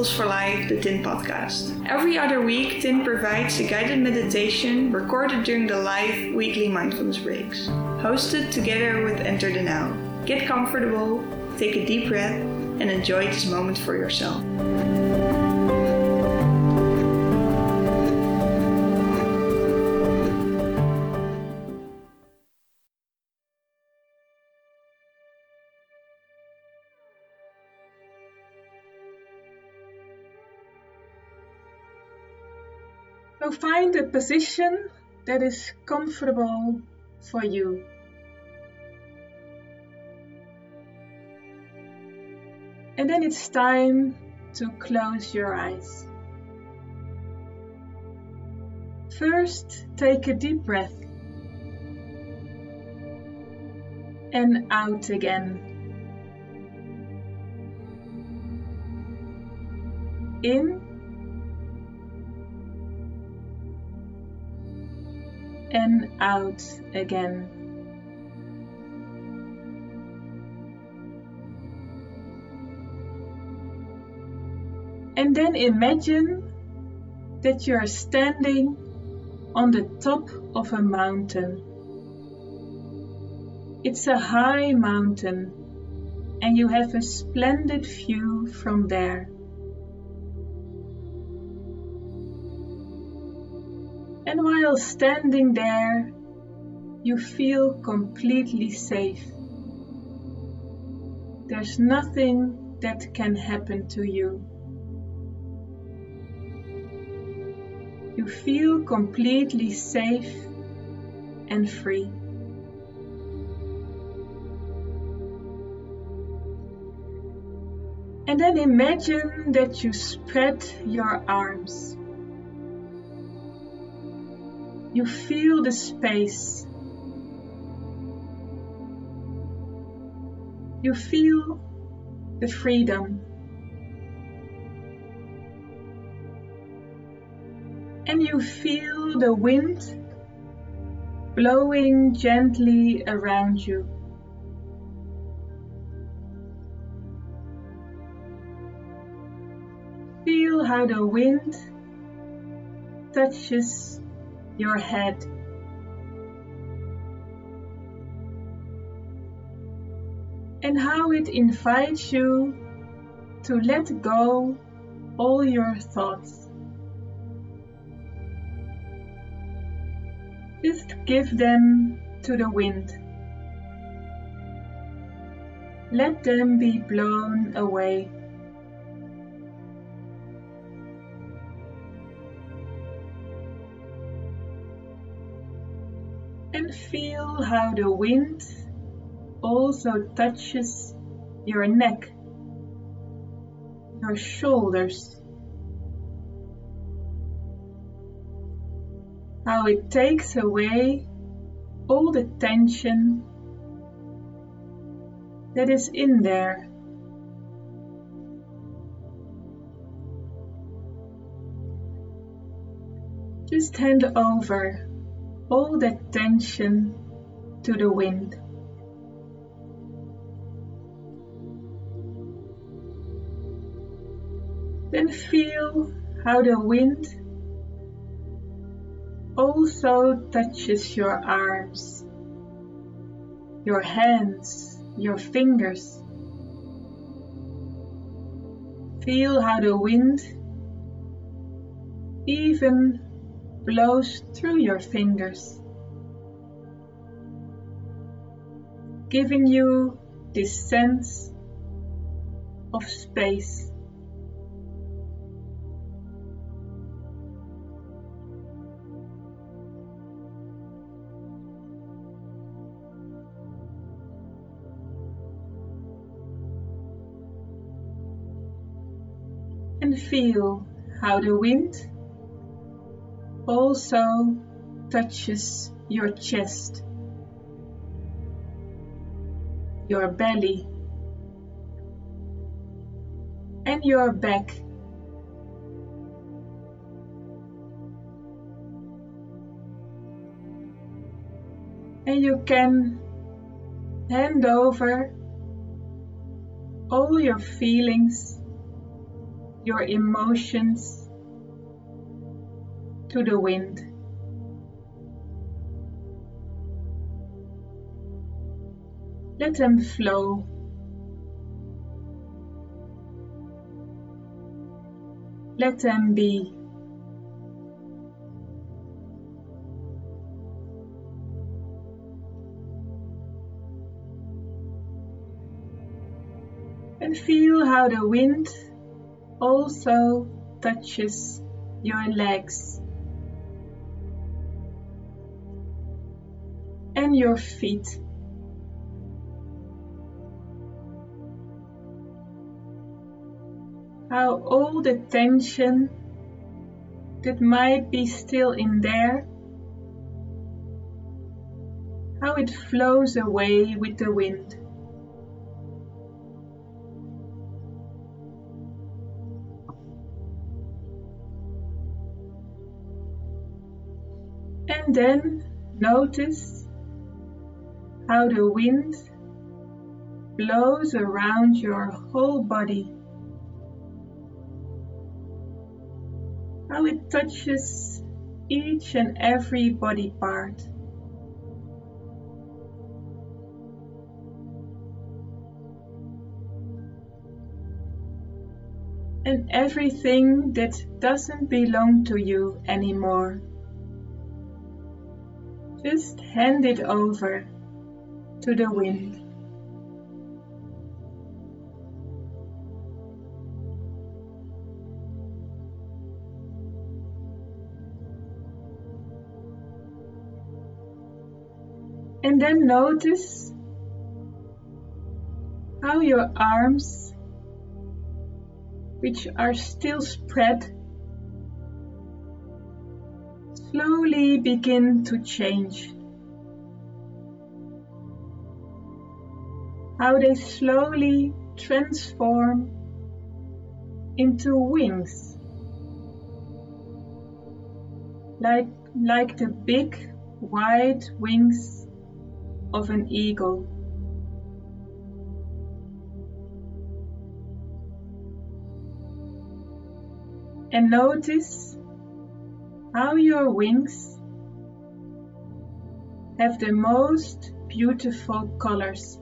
Tools for Life, the TINT podcast. Every other week, TINT provides a guided meditation recorded during the live weekly mindfulness breaks, hosted together with Enter the Now. Get comfortable, take a deep breath, and enjoy this moment for yourself. Find a position that is comfortable for you. And then it's time to close your eyes. First, take a deep breath and out again. In and out again. And then imagine that you are standing on the top of a mountain. It's a high mountain and you have a splendid view from there. While standing there, you feel completely safe. There's nothing that can happen to you. You feel completely safe and free. And then imagine that you spread your arms. You feel the space. You feel the freedom. And you feel the wind blowing gently around you. Feel how the wind touches your head. And how it invites you to let go all your thoughts. Just give them to the wind. Let them be blown away. And feel how the wind also touches your neck, your shoulders, how it takes away all the tension that is in there. Just hand over all that tension to the wind. Then feel how the wind also touches your arms, your hands, your fingers. Feel how the wind even blows through your fingers, giving you this sense of space. And feel how the wind also touches your chest, your belly, and your back. And you can hand over all your feelings your emotions to the wind. Let them flow. Let them be. And feel how the wind also touches your legs your feet. How all the tension that might be still in there, how it flows away with the wind. And then notice how the wind blows around your whole body. How it touches each and every body part. And everything that doesn't belong to you anymore. Just hand it over to the wind. And then notice how your arms, which are still spread, slowly begin to change. How they slowly transform into wings. Like, like the big white wings of an eagle. And notice how your wings have the most beautiful colors.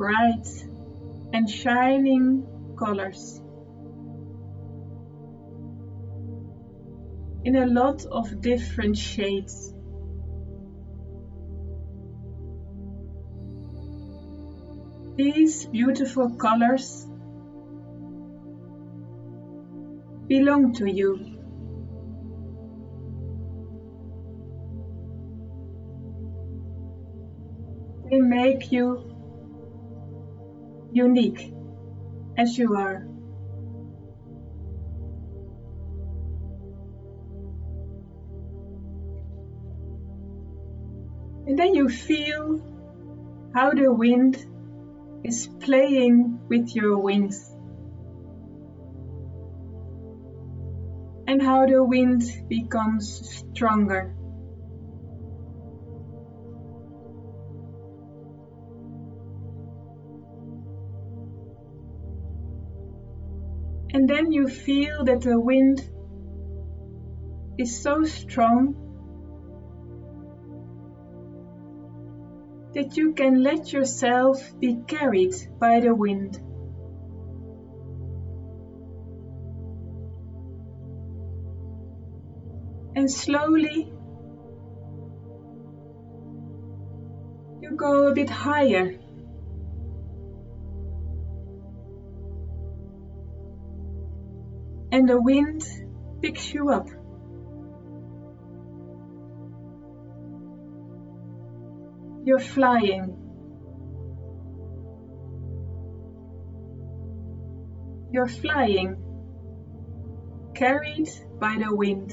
Bright and shining colors. In a lot of different shades. These beautiful colors belong to you. They make you unique as you are. And then you feel how the wind is playing with your wings. And how the wind becomes stronger. And then you feel that the wind is so strong that you can let yourself be carried by the wind. And slowly you go a bit higher. And the wind picks you up. You're flying. You're flying, carried by the wind.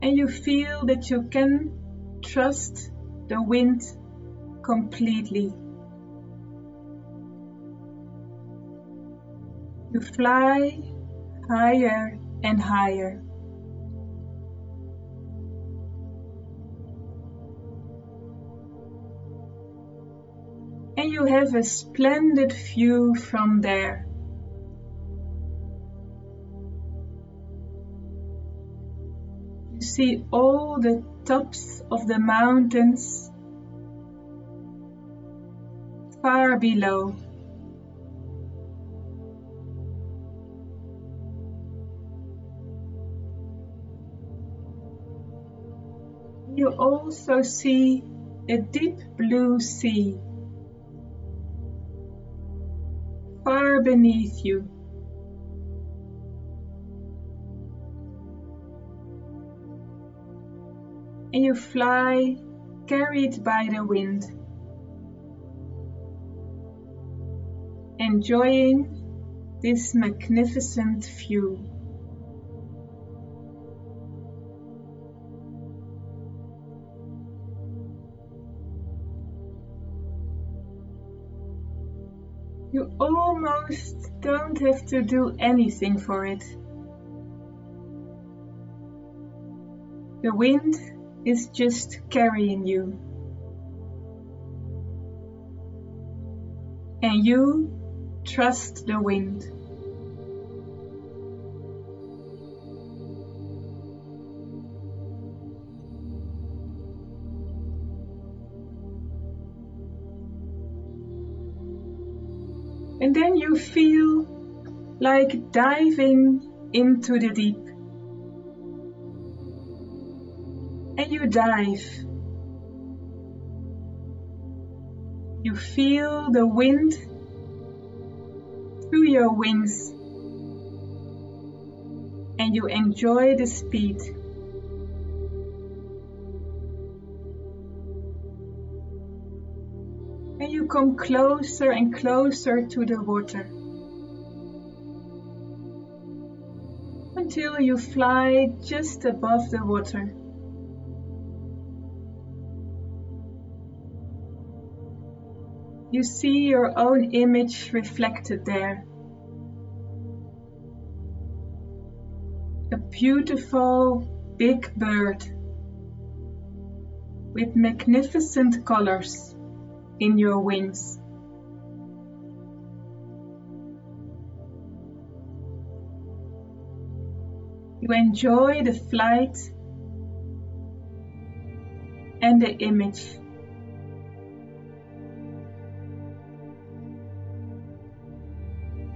And you feel that you can trust the wind completely. You fly higher and higher. And you have a splendid view from there. You see all the tops of the mountains far below. You also see a deep blue sea far beneath you. And you fly carried by the wind, enjoying this magnificent view. You almost don't have to do anything for it. The wind is just carrying you. And you trust the wind. And then you feel like diving into the deep. And you dive. You feel the wind your wings. And you enjoy the speed. and you come closer and closer to the water until you fly just above the water. You see your own image reflected there. A beautiful big bird with magnificent colors in your wings. You enjoy the flight and the image.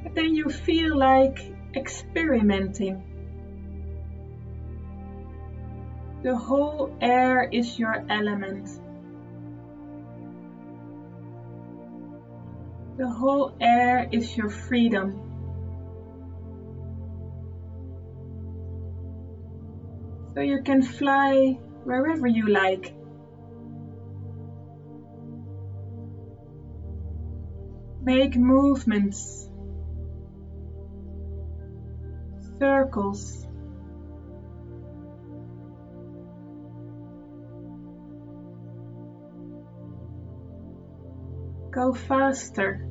But then you feel like experimenting. The whole air is your element. The whole air is your freedom. So you can fly wherever you like. Make movements, circles. Go faster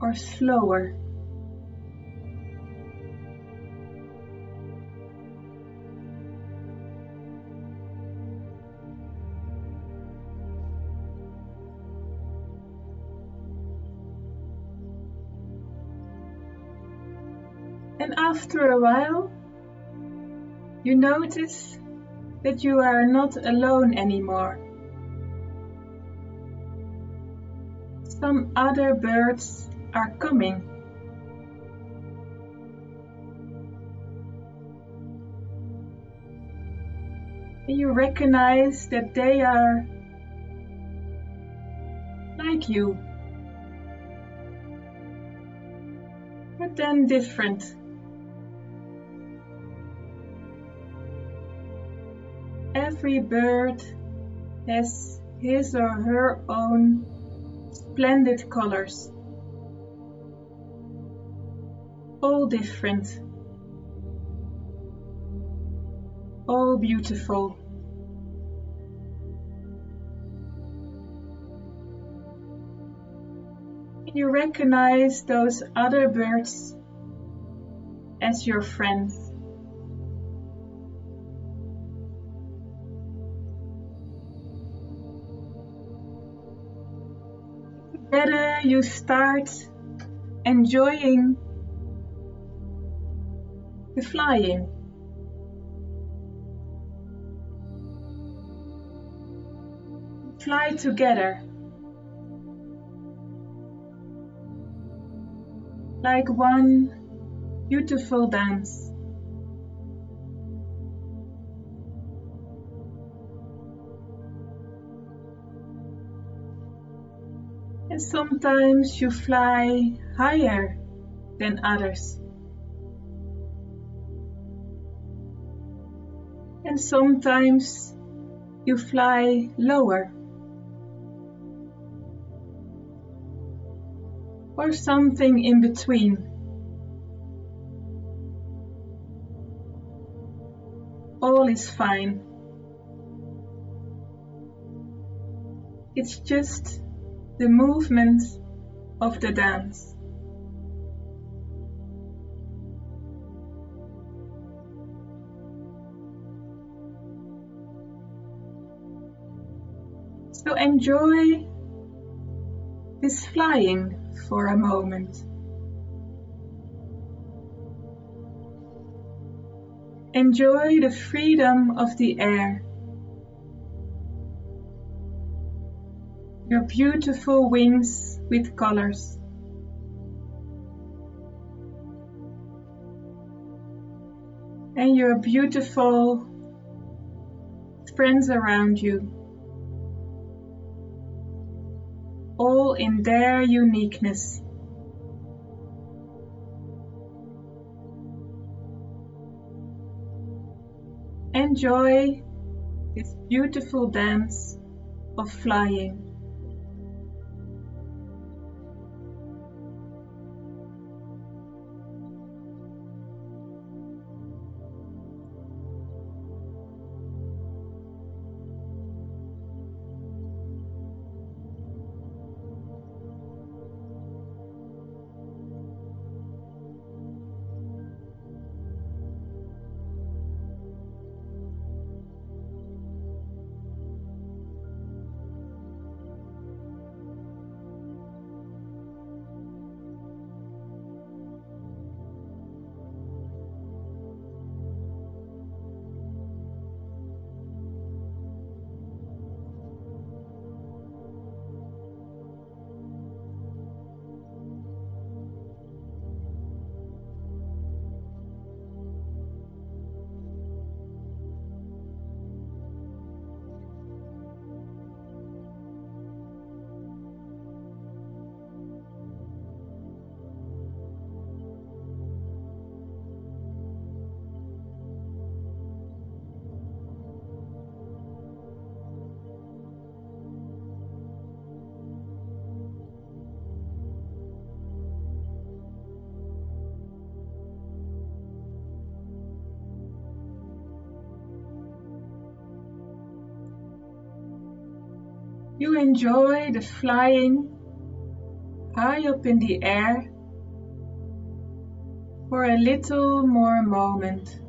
or slower. And after a while, you notice that you are not alone anymore. Some other birds are coming. You recognize that they are like you, but then different. Every bird has his or her own splendid colors. All different. All beautiful. You recognize those other birds as your friends. You start enjoying the flying. Fly together. Like one beautiful dance. Sometimes you fly higher than others. And sometimes you fly lower. Or something in between. All is fine. It's just the movement of the dance. So enjoy this flying for a moment. Enjoy the freedom of the air. Your beautiful wings with colors. And your beautiful friends around you. All in their uniqueness. Enjoy this beautiful dance of flying. You enjoy the flying high up in the air for a little more moment.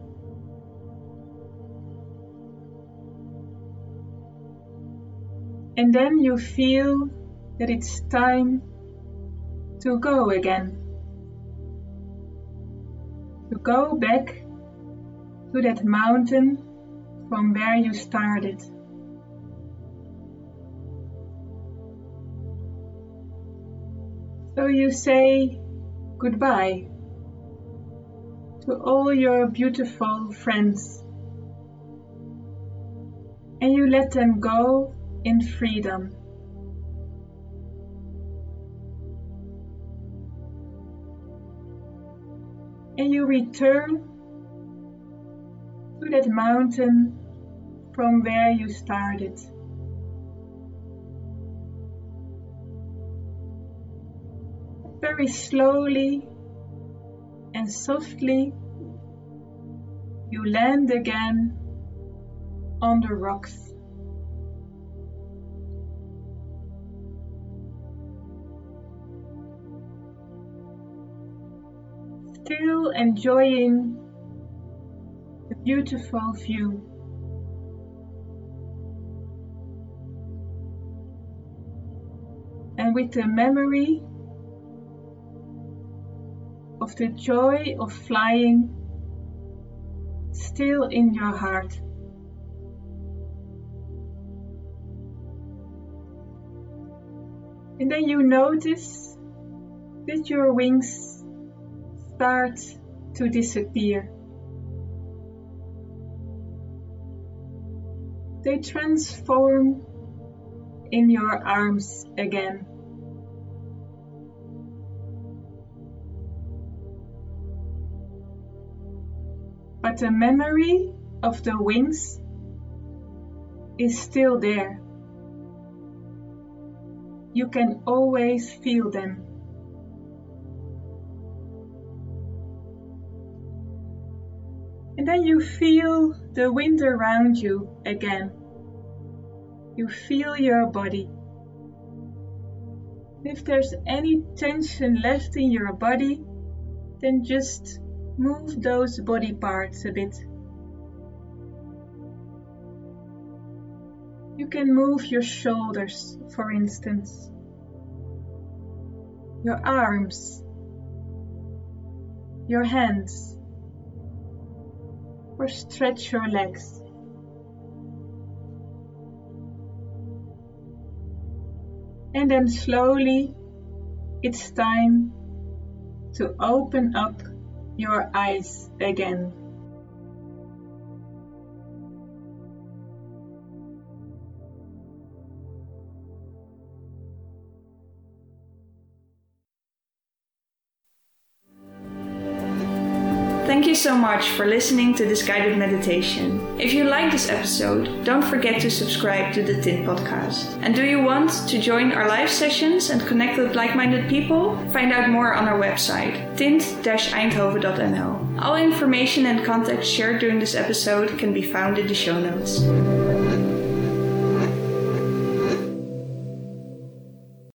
And then you feel that it's time to go again. To go back to that mountain from where you started. So you say goodbye to all your beautiful friends and you let them go in freedom. And you return to that mountain from where you started. Very slowly and softly, you land again on the rocks. Still enjoying the beautiful view. and with the memory of the joy of flying still in your heart. And then you notice that your wings start to disappear. They transform in your arms again. But the memory of the wings is still there. You can always feel them. And then you feel the wind around you again. You feel your body. If there's any tension left in your body, then just move those body parts a bit. You can move your shoulders, for instance, your arms, your hands, or stretch your legs. And then slowly it's time to open up your eyes again. Thank you so much for listening to this guided meditation. If you like this episode, don't forget to subscribe to the Tint Podcast. And do you want to join our live sessions and connect with like minded people? Find out more on our website, tint-eindhoven.nl. All information and contact shared during this episode can be found in the show notes.